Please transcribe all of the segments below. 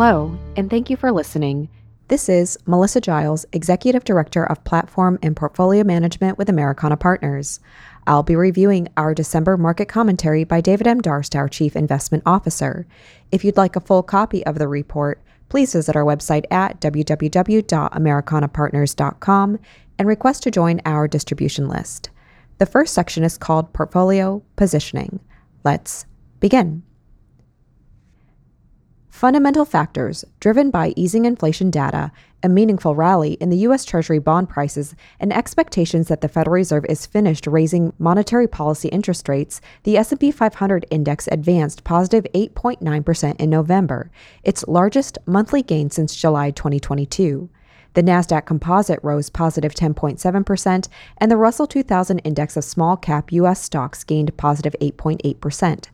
Hello, and thank you for listening. This is Melissa Giles, Executive Director of Platform and Portfolio Management with Americana Partners. I'll be reviewing our December market commentary by David M. Darst, our Chief Investment Officer. If you'd like a full copy of the report, please visit our website at www.americanapartners.com and request to join our distribution list. The first section is called Portfolio Positioning. Let's begin. Fundamental factors driven by easing inflation data, a meaningful rally in the US Treasury bond prices, and expectations that the Federal Reserve is finished raising monetary policy interest rates, the S&P 500 index advanced positive 8.9% in November, its largest monthly gain since July 2022. The Nasdaq Composite rose positive 10.7%, and the Russell 2000 index of small cap US stocks gained positive 8.8%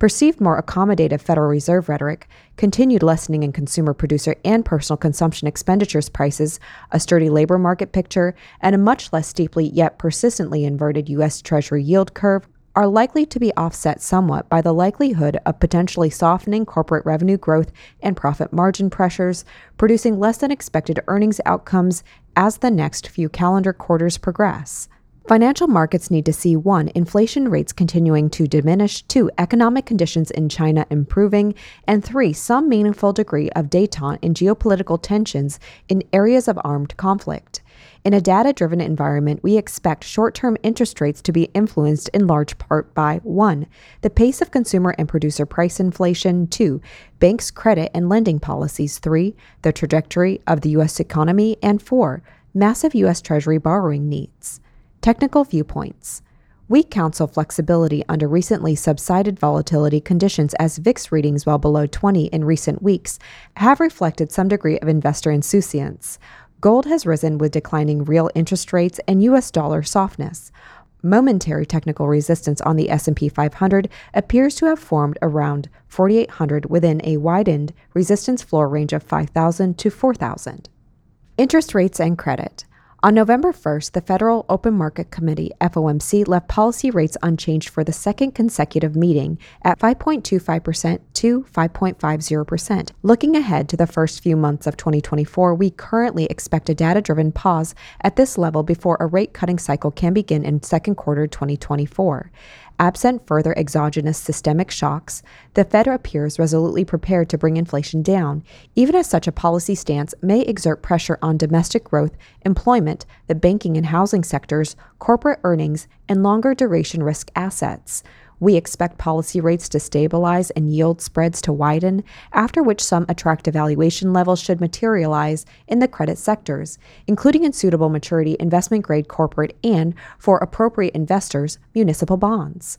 perceived more accommodative Federal Reserve rhetoric, continued lessening in consumer producer and personal consumption expenditures prices, a sturdy labor market picture, and a much less steeply yet persistently inverted U.S. Treasury yield curve are likely to be offset somewhat by the likelihood of potentially softening corporate revenue growth and profit margin pressures, producing less than expected earnings outcomes as the next few calendar quarters progress. Financial markets need to see one, inflation rates continuing to diminish, two, economic conditions in China improving, and three, some meaningful degree of detente in geopolitical tensions in areas of armed conflict. In a data driven environment, we expect short term interest rates to be influenced in large part by 1. The pace of consumer and producer price inflation, 2. Banks' credit and lending policies, 3. The trajectory of the U.S. economy, and 4. Massive U.S. Treasury borrowing needs. Technical viewpoints. We counsel flexibility under recently subsided volatility conditions as VIX readings well below 20 in recent weeks have reflected some degree of investor insouciance. Gold has risen with declining real interest rates and US dollar softness. Momentary technical resistance on the S&P 500 appears to have formed around 4800 within a widened resistance floor range of 5000 to 4000. Interest rates and credit. On November 1st, the Federal Open Market Committee, FOMC, left policy rates unchanged for the second consecutive meeting at 5.25% to 5.50%. Looking ahead to the first few months of 2024, we currently expect a data driven pause at this level before a rate cutting cycle can begin in second quarter 2024. Absent further exogenous systemic shocks, the Fed appears resolutely prepared to bring inflation down, even as such a policy stance may exert pressure on domestic growth, employment, the banking and housing sectors, corporate earnings, and longer duration risk assets. We expect policy rates to stabilize and yield spreads to widen, after which some attractive valuation levels should materialize in the credit sectors, including in suitable maturity investment grade corporate and, for appropriate investors, municipal bonds.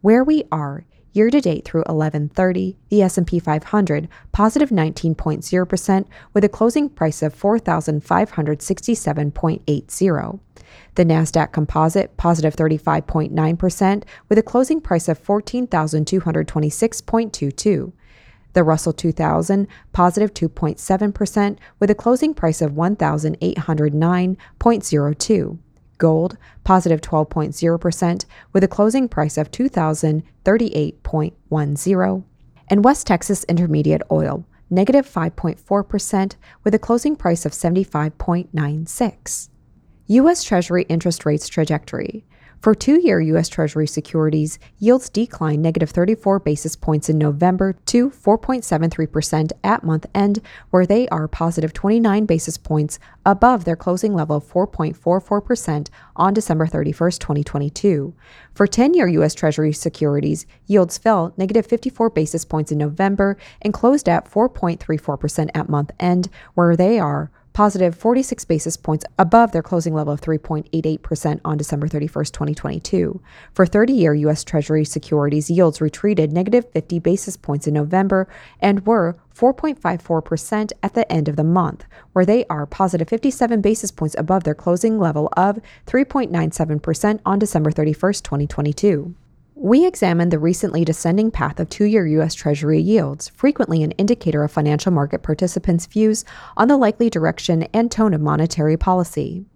Where we are Year to date through 11:30, the S&P 500 positive 19.0% with a closing price of 4567.80. The Nasdaq Composite positive 35.9% with a closing price of 14226.22. The Russell 2000 positive 2.7% with a closing price of 1809.02 gold positive 12.0% with a closing price of 2038.10 and West Texas Intermediate oil negative 5.4% with a closing price of 75.96 US Treasury interest rates trajectory for two year U.S. Treasury securities, yields declined negative 34 basis points in November to 4.73% at month end, where they are positive 29 basis points above their closing level of 4.44% on December 31, 2022. For 10 year U.S. Treasury securities, yields fell negative 54 basis points in November and closed at 4.34% at month end, where they are positive 46 basis points above their closing level of 3.88% on December 31, 2022. For 30 year U.S. Treasury securities, yields retreated negative 50 basis points in November and were 4.54% at the end of the month, where they are positive 57 basis points above their closing level of 3.97% on December 31, 2022. We examined the recently descending path of two year U.S. Treasury yields, frequently an indicator of financial market participants' views on the likely direction and tone of monetary policy.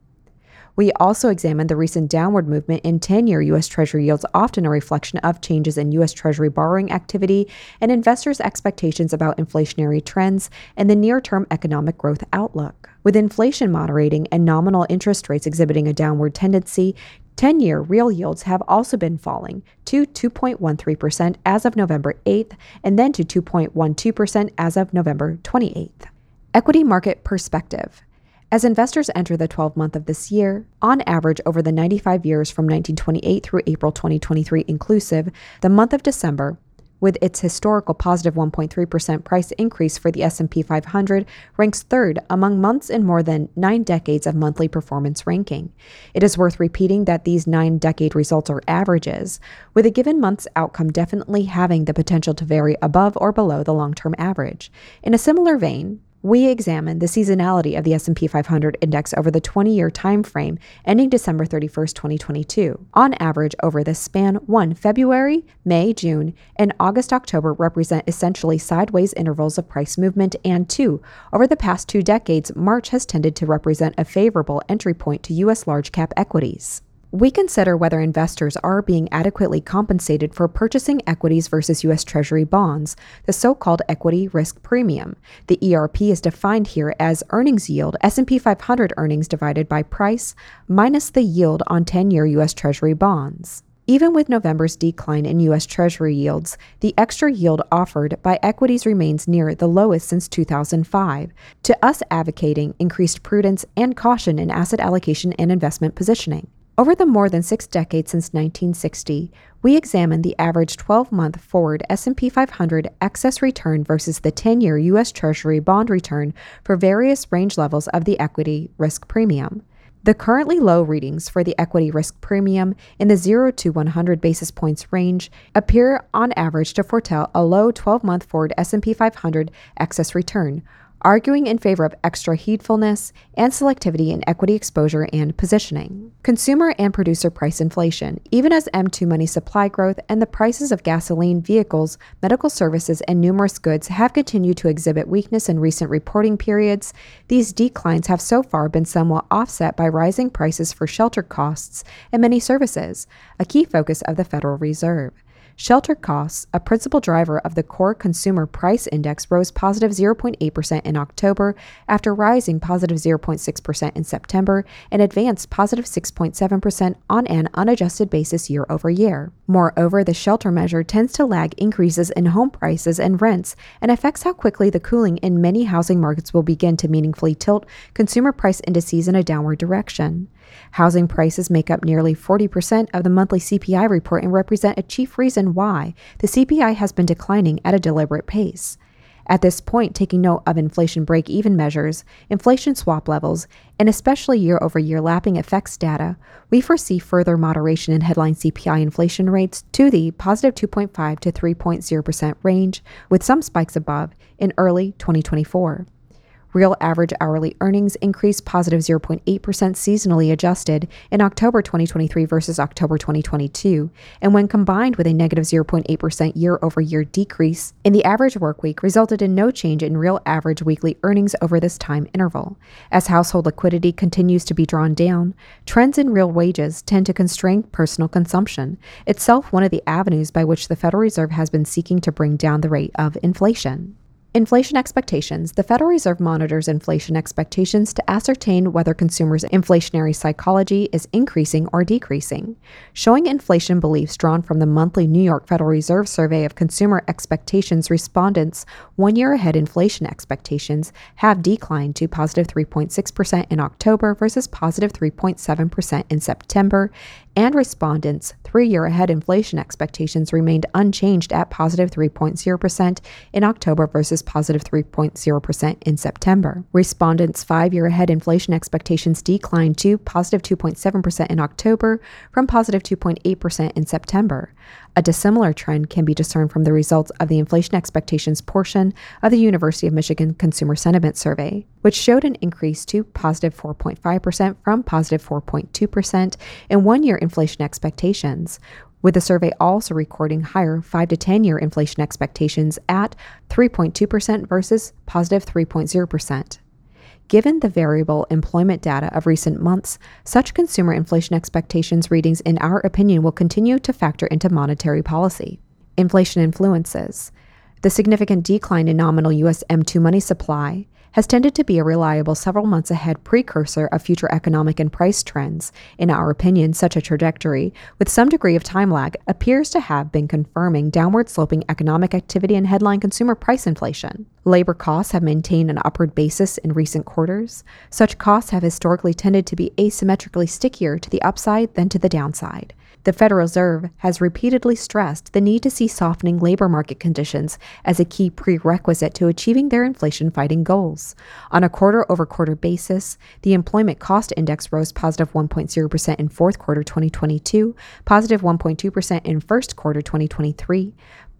We also examined the recent downward movement in 10 year U.S. Treasury yields, often a reflection of changes in U.S. Treasury borrowing activity and investors' expectations about inflationary trends and the near term economic growth outlook. With inflation moderating and nominal interest rates exhibiting a downward tendency, 10 year real yields have also been falling to 2.13% as of November 8th and then to 2.12% as of November 28th. Equity market perspective. As investors enter the 12 month of this year, on average over the 95 years from 1928 through April 2023 inclusive, the month of December with its historical positive 1.3% price increase for the S&P 500 ranks third among months in more than 9 decades of monthly performance ranking. It is worth repeating that these 9-decade results are averages, with a given month's outcome definitely having the potential to vary above or below the long-term average. In a similar vein, we examine the seasonality of the S&P 500 index over the 20-year time frame ending December 31, 2022. On average over this span, 1 February, May, June, and August October represent essentially sideways intervals of price movement and 2 over the past 2 decades March has tended to represent a favorable entry point to US large cap equities we consider whether investors are being adequately compensated for purchasing equities versus U.S. Treasury bonds, the so-called equity risk premium. The ERP is defined here as earnings yield, S&P 500 earnings divided by price, minus the yield on 10-year U.S. Treasury bonds. Even with November's decline in U.S. Treasury yields, the extra yield offered by equities remains near the lowest since 2005, to us advocating increased prudence and caution in asset allocation and investment positioning. Over the more than 6 decades since 1960, we examined the average 12-month forward S&P 500 excess return versus the 10-year US Treasury bond return for various range levels of the equity risk premium. The currently low readings for the equity risk premium in the 0 to 100 basis points range appear on average to foretell a low 12-month forward S&P 500 excess return, arguing in favor of extra heedfulness and selectivity in equity exposure and positioning. Consumer and producer price inflation. Even as M2 money supply growth and the prices of gasoline, vehicles, medical services, and numerous goods have continued to exhibit weakness in recent reporting periods, these declines have so far been somewhat offset by rising prices for shelter costs and many services, a key focus of the Federal Reserve. Shelter costs, a principal driver of the core consumer price index, rose positive 0.8% in October after rising positive 0.6% in September and advanced positive 6.7% on an unadjusted basis year over year. Moreover, the shelter measure tends to lag increases in home prices and rents and affects how quickly the cooling in many housing markets will begin to meaningfully tilt consumer price indices in a downward direction. Housing prices make up nearly 40% of the monthly CPI report and represent a chief reason why the CPI has been declining at a deliberate pace. At this point, taking note of inflation break even measures, inflation swap levels, and especially year over year lapping effects data, we foresee further moderation in headline CPI inflation rates to the positive 2.5 to 3.0% range, with some spikes above in early 2024. Real average hourly earnings increased positive 0.8% seasonally adjusted in October 2023 versus October 2022, and when combined with a negative 0.8% year over year decrease in the average workweek, resulted in no change in real average weekly earnings over this time interval. As household liquidity continues to be drawn down, trends in real wages tend to constrain personal consumption, itself one of the avenues by which the Federal Reserve has been seeking to bring down the rate of inflation. Inflation expectations. The Federal Reserve monitors inflation expectations to ascertain whether consumers' inflationary psychology is increasing or decreasing. Showing inflation beliefs drawn from the monthly New York Federal Reserve survey of consumer expectations respondents, one year ahead inflation expectations have declined to positive 3.6% in October versus positive 3.7% in September, and respondents' three year ahead inflation expectations remained unchanged at positive 3.0% in October positive 3.0% in September. Respondents' five year ahead inflation expectations declined to positive 2.7% in October from positive 2.8% in September. A dissimilar trend can be discerned from the results of the inflation expectations portion of the University of Michigan Consumer Sentiment Survey, which showed an increase to positive 4.5% from positive 4.2% in one year inflation expectations, with the survey also recording higher 5 to 10 year inflation expectations at 3.2% versus positive 3.0%. Given the variable employment data of recent months, such consumer inflation expectations readings, in our opinion, will continue to factor into monetary policy. Inflation influences. The significant decline in nominal U.S. M2 money supply has tended to be a reliable several months ahead precursor of future economic and price trends. In our opinion, such a trajectory, with some degree of time lag, appears to have been confirming downward sloping economic activity and headline consumer price inflation. Labor costs have maintained an upward basis in recent quarters. Such costs have historically tended to be asymmetrically stickier to the upside than to the downside. The Federal Reserve has repeatedly stressed the need to see softening labor market conditions as a key prerequisite to achieving their inflation fighting goals. On a quarter over quarter basis, the employment cost index rose positive 1.0% in fourth quarter 2022, positive 1.2% in first quarter 2023,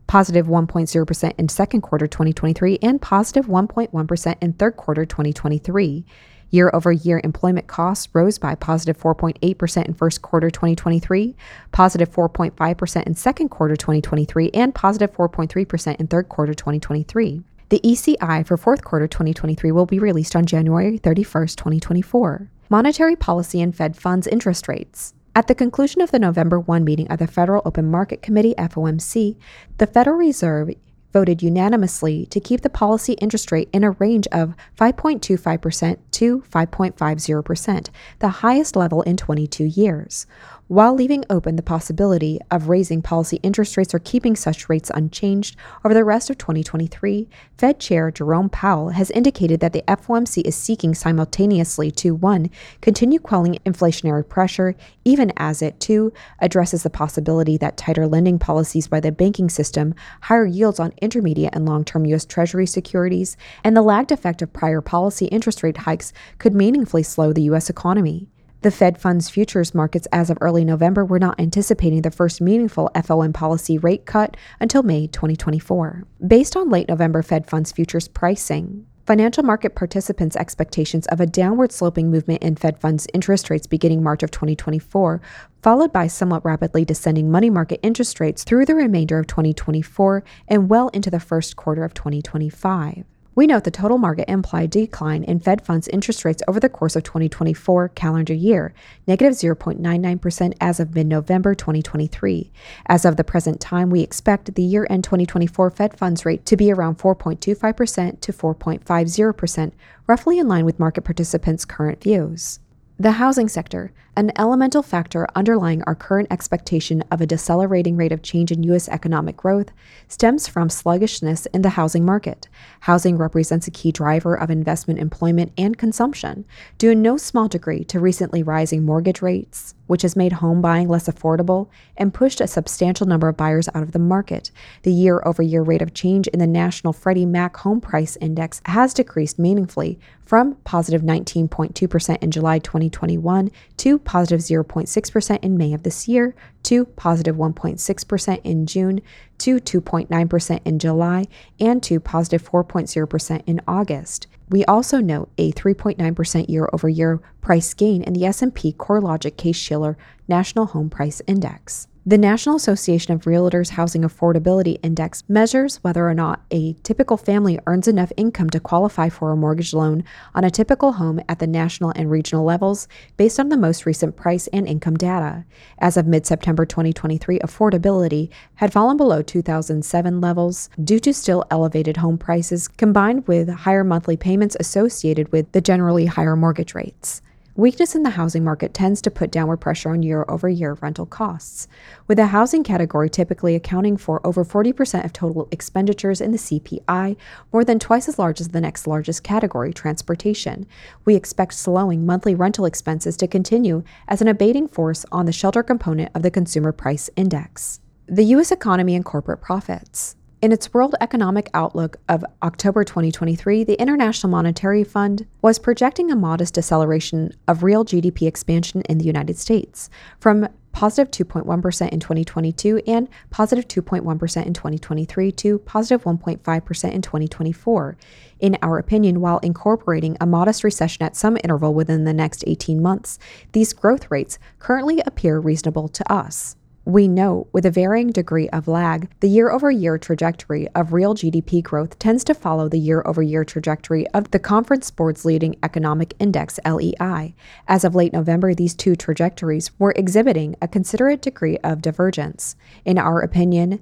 positive 1.0% in second quarter 2023, and positive 1.1 in third quarter 2023. Year over year employment costs rose by positive 4.8% in first quarter 2023, positive 4.5% in second quarter 2023, and positive 4.3% in third quarter 2023. The ECI for fourth quarter 2023 will be released on January 31, 2024. Monetary policy and Fed funds interest rates. At the conclusion of the November 1 meeting of the Federal Open Market Committee, FOMC, the Federal Reserve voted unanimously to keep the policy interest rate in a range of 5.25% to 5.50%, the highest level in 22 years while leaving open the possibility of raising policy interest rates or keeping such rates unchanged over the rest of 2023, Fed Chair Jerome Powell has indicated that the FOMC is seeking simultaneously to 1. continue quelling inflationary pressure, even as it 2. addresses the possibility that tighter lending policies by the banking system, higher yields on intermediate and long term U.S. Treasury securities, and the lagged effect of prior policy interest rate hikes could meaningfully slow the U.S. economy. The Fed funds futures markets as of early November were not anticipating the first meaningful FOM policy rate cut until May 2024. Based on late November Fed funds futures pricing, Financial market participants' expectations of a downward sloping movement in Fed funds interest rates beginning March of 2024, followed by somewhat rapidly descending money market interest rates through the remainder of 2024 and well into the first quarter of 2025. We note the total market implied decline in Fed funds interest rates over the course of 2024 calendar year, negative 0.99% as of mid November 2023. As of the present time, we expect the year end 2024 Fed funds rate to be around 4.25% to 4.50%, roughly in line with market participants' current views. The housing sector, an elemental factor underlying our current expectation of a decelerating rate of change in U.S. economic growth, stems from sluggishness in the housing market. Housing represents a key driver of investment, employment, and consumption, due in no small degree to recently rising mortgage rates, which has made home buying less affordable and pushed a substantial number of buyers out of the market. The year over year rate of change in the national Freddie Mac Home Price Index has decreased meaningfully from positive 19.2% in July 2021 to positive 0.6% in May of this year to positive 1.6% in June to 2.9% in July and to positive 4.0% in August. We also note a 3.9% year-over-year price gain in the S&P CoreLogic Case-Shiller National Home Price Index. The National Association of Realtors Housing Affordability Index measures whether or not a typical family earns enough income to qualify for a mortgage loan on a typical home at the national and regional levels based on the most recent price and income data. As of mid September 2023, affordability had fallen below 2007 levels due to still elevated home prices combined with higher monthly payments associated with the generally higher mortgage rates. Weakness in the housing market tends to put downward pressure on year over year rental costs, with the housing category typically accounting for over 40% of total expenditures in the CPI, more than twice as large as the next largest category, transportation. We expect slowing monthly rental expenses to continue as an abating force on the shelter component of the Consumer Price Index. The U.S. economy and corporate profits. In its World Economic Outlook of October 2023, the International Monetary Fund was projecting a modest deceleration of real GDP expansion in the United States from positive 2.1 in 2022 and positive 2.1 in 2023 to positive 1.5% in 2024. In our opinion, while incorporating a modest recession at some interval within the next 18 months, these growth rates currently appear reasonable to us. We note, with a varying degree of lag, the year over year trajectory of real GDP growth tends to follow the year over year trajectory of the Conference Board's leading economic index, LEI. As of late November, these two trajectories were exhibiting a considerate degree of divergence. In our opinion,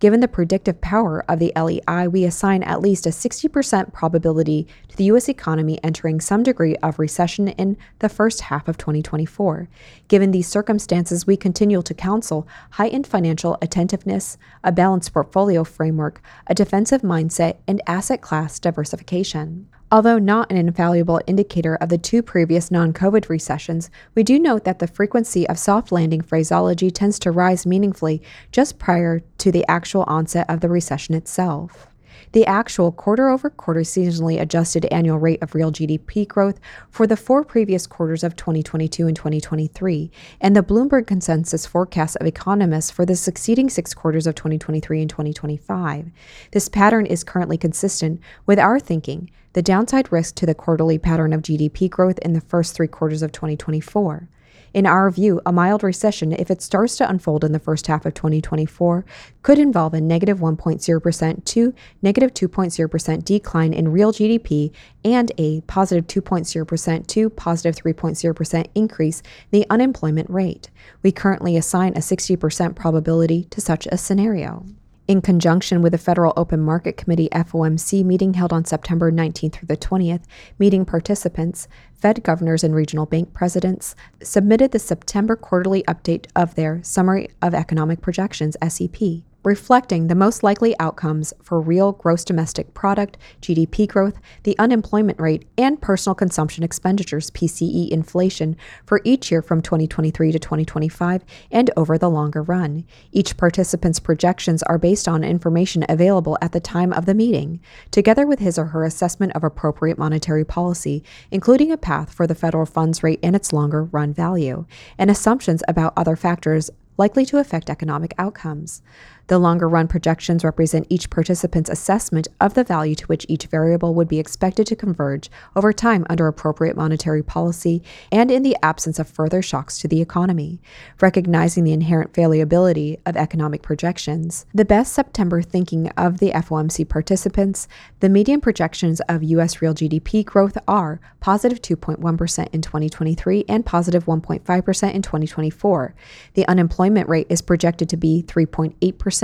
Given the predictive power of the LEI, we assign at least a 60% probability to the U.S. economy entering some degree of recession in the first half of 2024. Given these circumstances, we continue to counsel heightened financial attentiveness, a balanced portfolio framework, a defensive mindset, and asset class diversification. Although not an infallible indicator of the two previous non COVID recessions, we do note that the frequency of soft landing phraseology tends to rise meaningfully just prior to the actual onset of the recession itself. The actual quarter over quarter seasonally adjusted annual rate of real GDP growth for the four previous quarters of 2022 and 2023, and the Bloomberg consensus forecast of economists for the succeeding six quarters of 2023 and 2025. This pattern is currently consistent with our thinking the downside risk to the quarterly pattern of GDP growth in the first three quarters of 2024. In our view, a mild recession, if it starts to unfold in the first half of 2024, could involve a negative 1.0% to negative 2.0% decline in real GDP and a positive 2.0% to positive 3.0% increase in the unemployment rate. We currently assign a 60% probability to such a scenario in conjunction with the Federal Open Market Committee FOMC meeting held on September 19th through the 20th, meeting participants, Fed governors and regional bank presidents, submitted the September quarterly update of their Summary of Economic Projections SEP reflecting the most likely outcomes for real gross domestic product, GDP growth, the unemployment rate, and personal consumption expenditures PCE inflation for each year from 2023 to 2025 and over the longer run. Each participant's projections are based on information available at the time of the meeting, together with his or her assessment of appropriate monetary policy, including a path for the federal funds rate and its longer run value, and assumptions about other factors likely to affect economic outcomes. The longer run projections represent each participant's assessment of the value to which each variable would be expected to converge over time under appropriate monetary policy and in the absence of further shocks to the economy. Recognizing the inherent fallibility of economic projections, the best September thinking of the FOMC participants, the median projections of U.S. real GDP growth are positive 2.1 in 2023 and positive 1.5% in 2024. The unemployment rate is projected to be 3.8%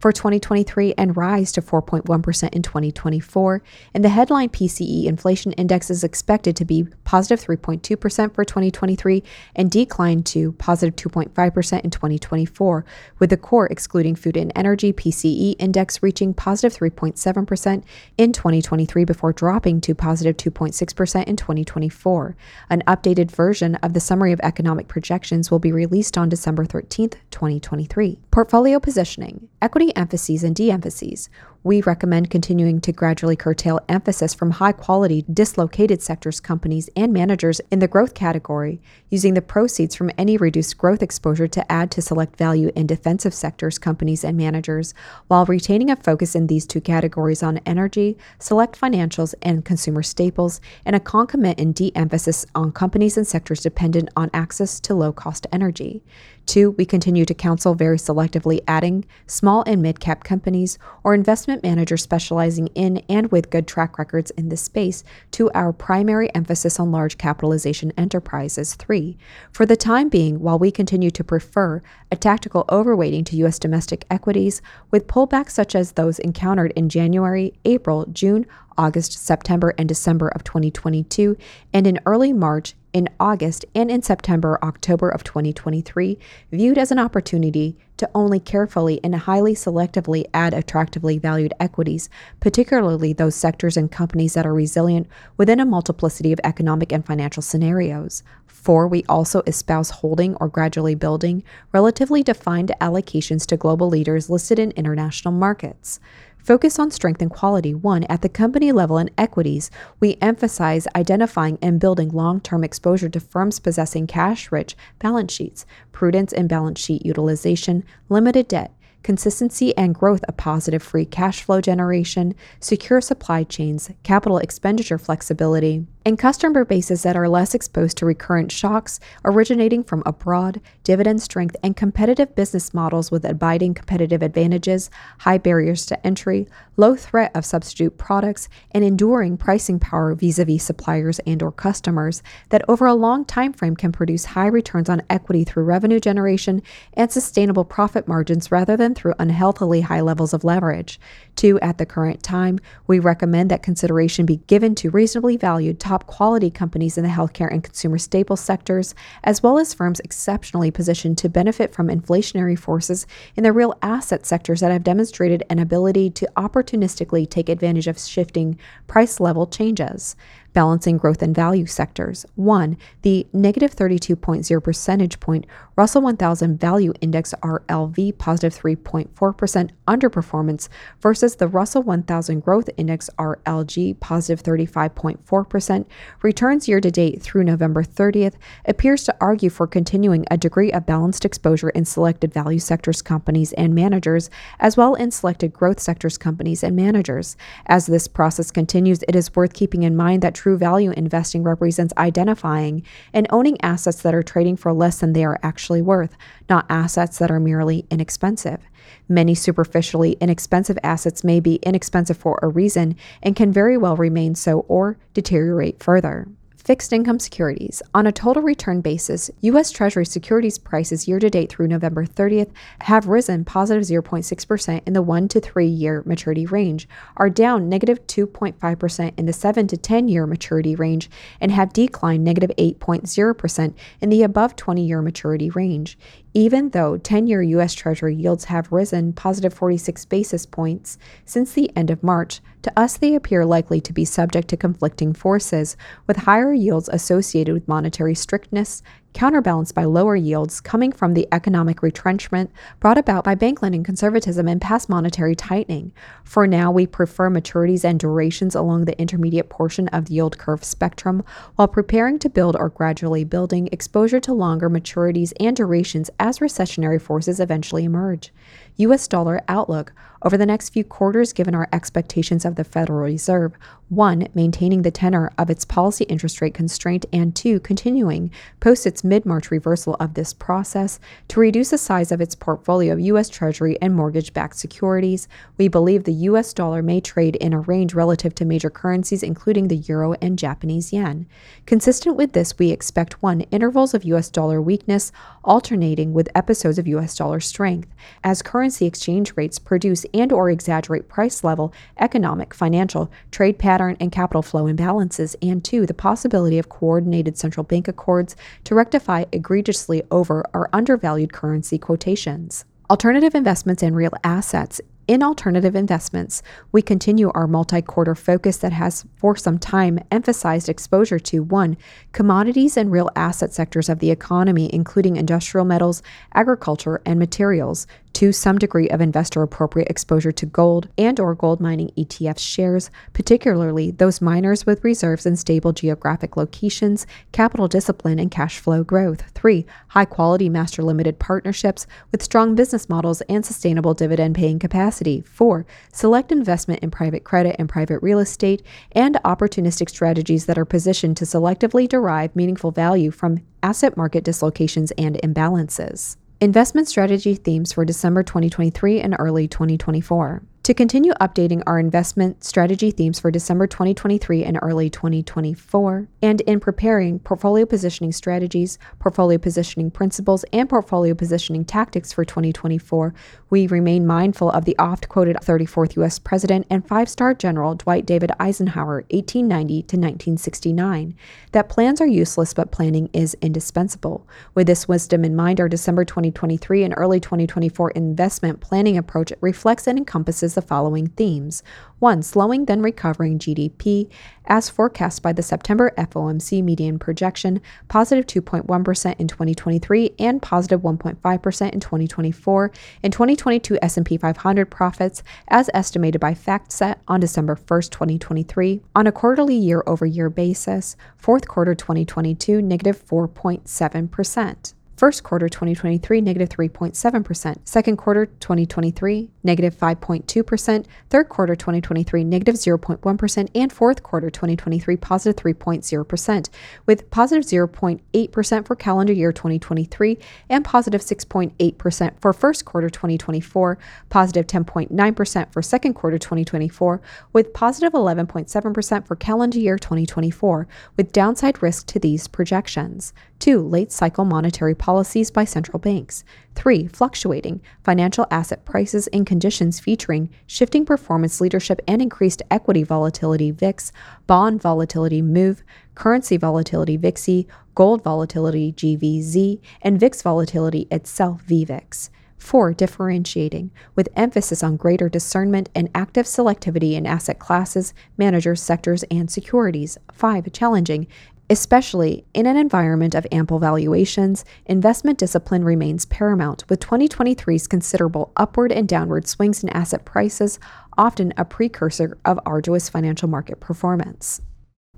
for 2023 and rise to 4.1% in 2024. And the headline PCE inflation index is expected to be positive 3.2% for 2023 and decline to positive 2.5% in 2024, with the core excluding food and energy PCE index reaching positive 3.7% in 2023 before dropping to positive 2.6% in 2024. An updated version of the summary of economic projections will be released on December 13th, 2023. Portfolio positioning equity emphases and de emphases we recommend continuing to gradually curtail emphasis from high quality, dislocated sectors, companies, and managers in the growth category, using the proceeds from any reduced growth exposure to add to select value in defensive sectors, companies, and managers, while retaining a focus in these two categories on energy, select financials, and consumer staples, and a concomitant de emphasis on companies and sectors dependent on access to low cost energy. Two, we continue to counsel very selectively adding small and mid cap companies or investment managers specializing in and with good track records in this space to our primary emphasis on large capitalization enterprises. Three, for the time being, while we continue to prefer a tactical overweighting to U.S. domestic equities, with pullbacks such as those encountered in January, April, June, August, September, and December of 2022, and in early March, in August, and in September, October of 2023, viewed as an opportunity to only carefully and highly selectively add attractively valued equities, particularly those sectors and companies that are resilient within a multiplicity of economic and financial scenarios. Four, we also espouse holding or gradually building relatively defined allocations to global leaders listed in international markets. Focus on strength and quality. One, at the company level in equities, we emphasize identifying and building long term exposure to firms possessing cash rich balance sheets, prudence in balance sheet utilization, limited debt, consistency and growth of positive free cash flow generation, secure supply chains, capital expenditure flexibility, and customer bases that are less exposed to recurrent shocks originating from abroad, dividend strength, and competitive business models with abiding competitive advantages, high barriers to entry, low threat of substitute products, and enduring pricing power vis-a-vis suppliers and or customers that over a long time frame can produce high returns on equity through revenue generation and sustainable profit margins rather than through unhealthily high levels of leverage. Two, at the current time, we recommend that consideration be given to reasonably valued top top quality companies in the healthcare and consumer staples sectors, as well as firms exceptionally positioned to benefit from inflationary forces in the real asset sectors that have demonstrated an ability to opportunistically take advantage of shifting price level changes balancing growth and value sectors. One, the negative 32.0 percentage point Russell 1000 Value Index RLV positive 3.4% underperformance versus the Russell 1000 Growth Index RLG positive 35.4% returns year to date through November 30th appears to argue for continuing a degree of balanced exposure in selected value sectors companies and managers as well in selected growth sectors companies and managers. As this process continues, it is worth keeping in mind that true value investing represents identifying and owning assets that are trading for less than they are actually worth, not assets that are merely inexpensive. Many superficially inexpensive assets may be inexpensive for a reason and can very well remain so or deteriorate further fixed income securities. On a total return basis, U.S. Treasury securities prices year to date through November 30th have risen positive 0.6% in the 1 to 3 year maturity range, are down negative 2.5% in the 7 to 10 year maturity range, and have declined negative 8.0% in the above 20 year maturity range. Even though 10 year U.S. Treasury yields have risen positive 46 basis points since the end of March, to us they appear likely to be subject to conflicting forces, with higher yields associated with monetary strictness, counterbalanced by lower yields coming from the economic retrenchment brought about by bank lending conservatism and past monetary tightening. For now, we prefer maturities and durations along the intermediate portion of the yield curve spectrum while preparing to build or gradually building exposure to longer maturities and durations as recessionary forces eventually emerge. U.S. dollar outlook over the next few quarters, given our expectations of the Federal Reserve one, maintaining the tenor of its policy interest rate constraint, and two, continuing post its mid March reversal of this process to reduce the size of its portfolio of U.S. Treasury and mortgage backed securities. We believe the U.S. dollar may trade in a range relative to major currencies, including the euro and Japanese yen. Consistent with this, we expect one, intervals of U.S. dollar weakness alternating with episodes of U.S. dollar strength, as currency exchange rates produce and or exaggerate price level, economic, financial, trade pattern, and capital flow imbalances, and two, the possibility of coordinated central bank accords to rectify egregiously over or undervalued currency quotations. Alternative investments in real assets in alternative investments, we continue our multi quarter focus that has for some time emphasized exposure to one, commodities and real asset sectors of the economy, including industrial metals, agriculture, and materials, to some degree of investor appropriate exposure to gold and or gold mining ETF shares, particularly those miners with reserves in stable geographic locations, capital discipline and cash flow growth. 3. High quality master limited partnerships with strong business models and sustainable dividend paying capacity. 4. Select investment in private credit and private real estate and opportunistic strategies that are positioned to selectively derive meaningful value from asset market dislocations and imbalances. Investment strategy themes for December 2023 and early 2024. To continue updating our investment strategy themes for December 2023 and early 2024, and in preparing portfolio positioning strategies, portfolio positioning principles, and portfolio positioning tactics for 2024, we remain mindful of the oft quoted 34th U.S. President and five star General Dwight David Eisenhower, 1890 to 1969, that plans are useless but planning is indispensable. With this wisdom in mind, our December 2023 and early 2024 investment planning approach reflects and encompasses the following themes. One, slowing then recovering GDP, as forecast by the September FOMC median projection, positive 2.1 in 2023 and positive 1.5% in 2024. In 2022 S&P 500 profits, as estimated by FactSet on December 1st, 2023, on a quarterly year-over-year basis, fourth quarter 2022 negative 4.7%. First quarter 2023, negative 3.7%. Second quarter 2023, negative 5.2%. Third quarter 2023, negative 0.1. And fourth quarter 2023, positive 3.0%, with positive 0.8% for calendar year 2023 and positive 6.8% for first quarter 2024, positive 10.9% for second quarter 2024, with positive 11.7% for calendar year 2024, with downside risk to these projections. 2. Late cycle monetary policies by central banks. 3. Fluctuating financial asset prices and conditions featuring shifting performance leadership and increased equity volatility VIX, bond volatility MOVE, currency volatility VIXI, gold volatility GVZ, and VIX volatility itself VVIX. 4. Differentiating, with emphasis on greater discernment and active selectivity in asset classes, managers, sectors, and securities. 5. Challenging, Especially in an environment of ample valuations, investment discipline remains paramount, with 2023's considerable upward and downward swings in asset prices often a precursor of arduous financial market performance.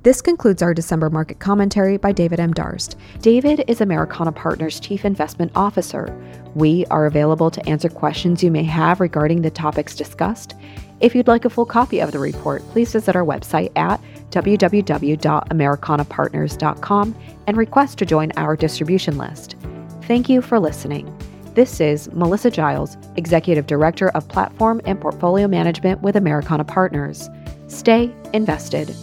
This concludes our December market commentary by David M. Darst. David is Americana Partners Chief Investment Officer. We are available to answer questions you may have regarding the topics discussed. If you'd like a full copy of the report, please visit our website at www.americanapartners.com and request to join our distribution list. Thank you for listening. This is Melissa Giles, Executive Director of Platform and Portfolio Management with Americana Partners. Stay invested.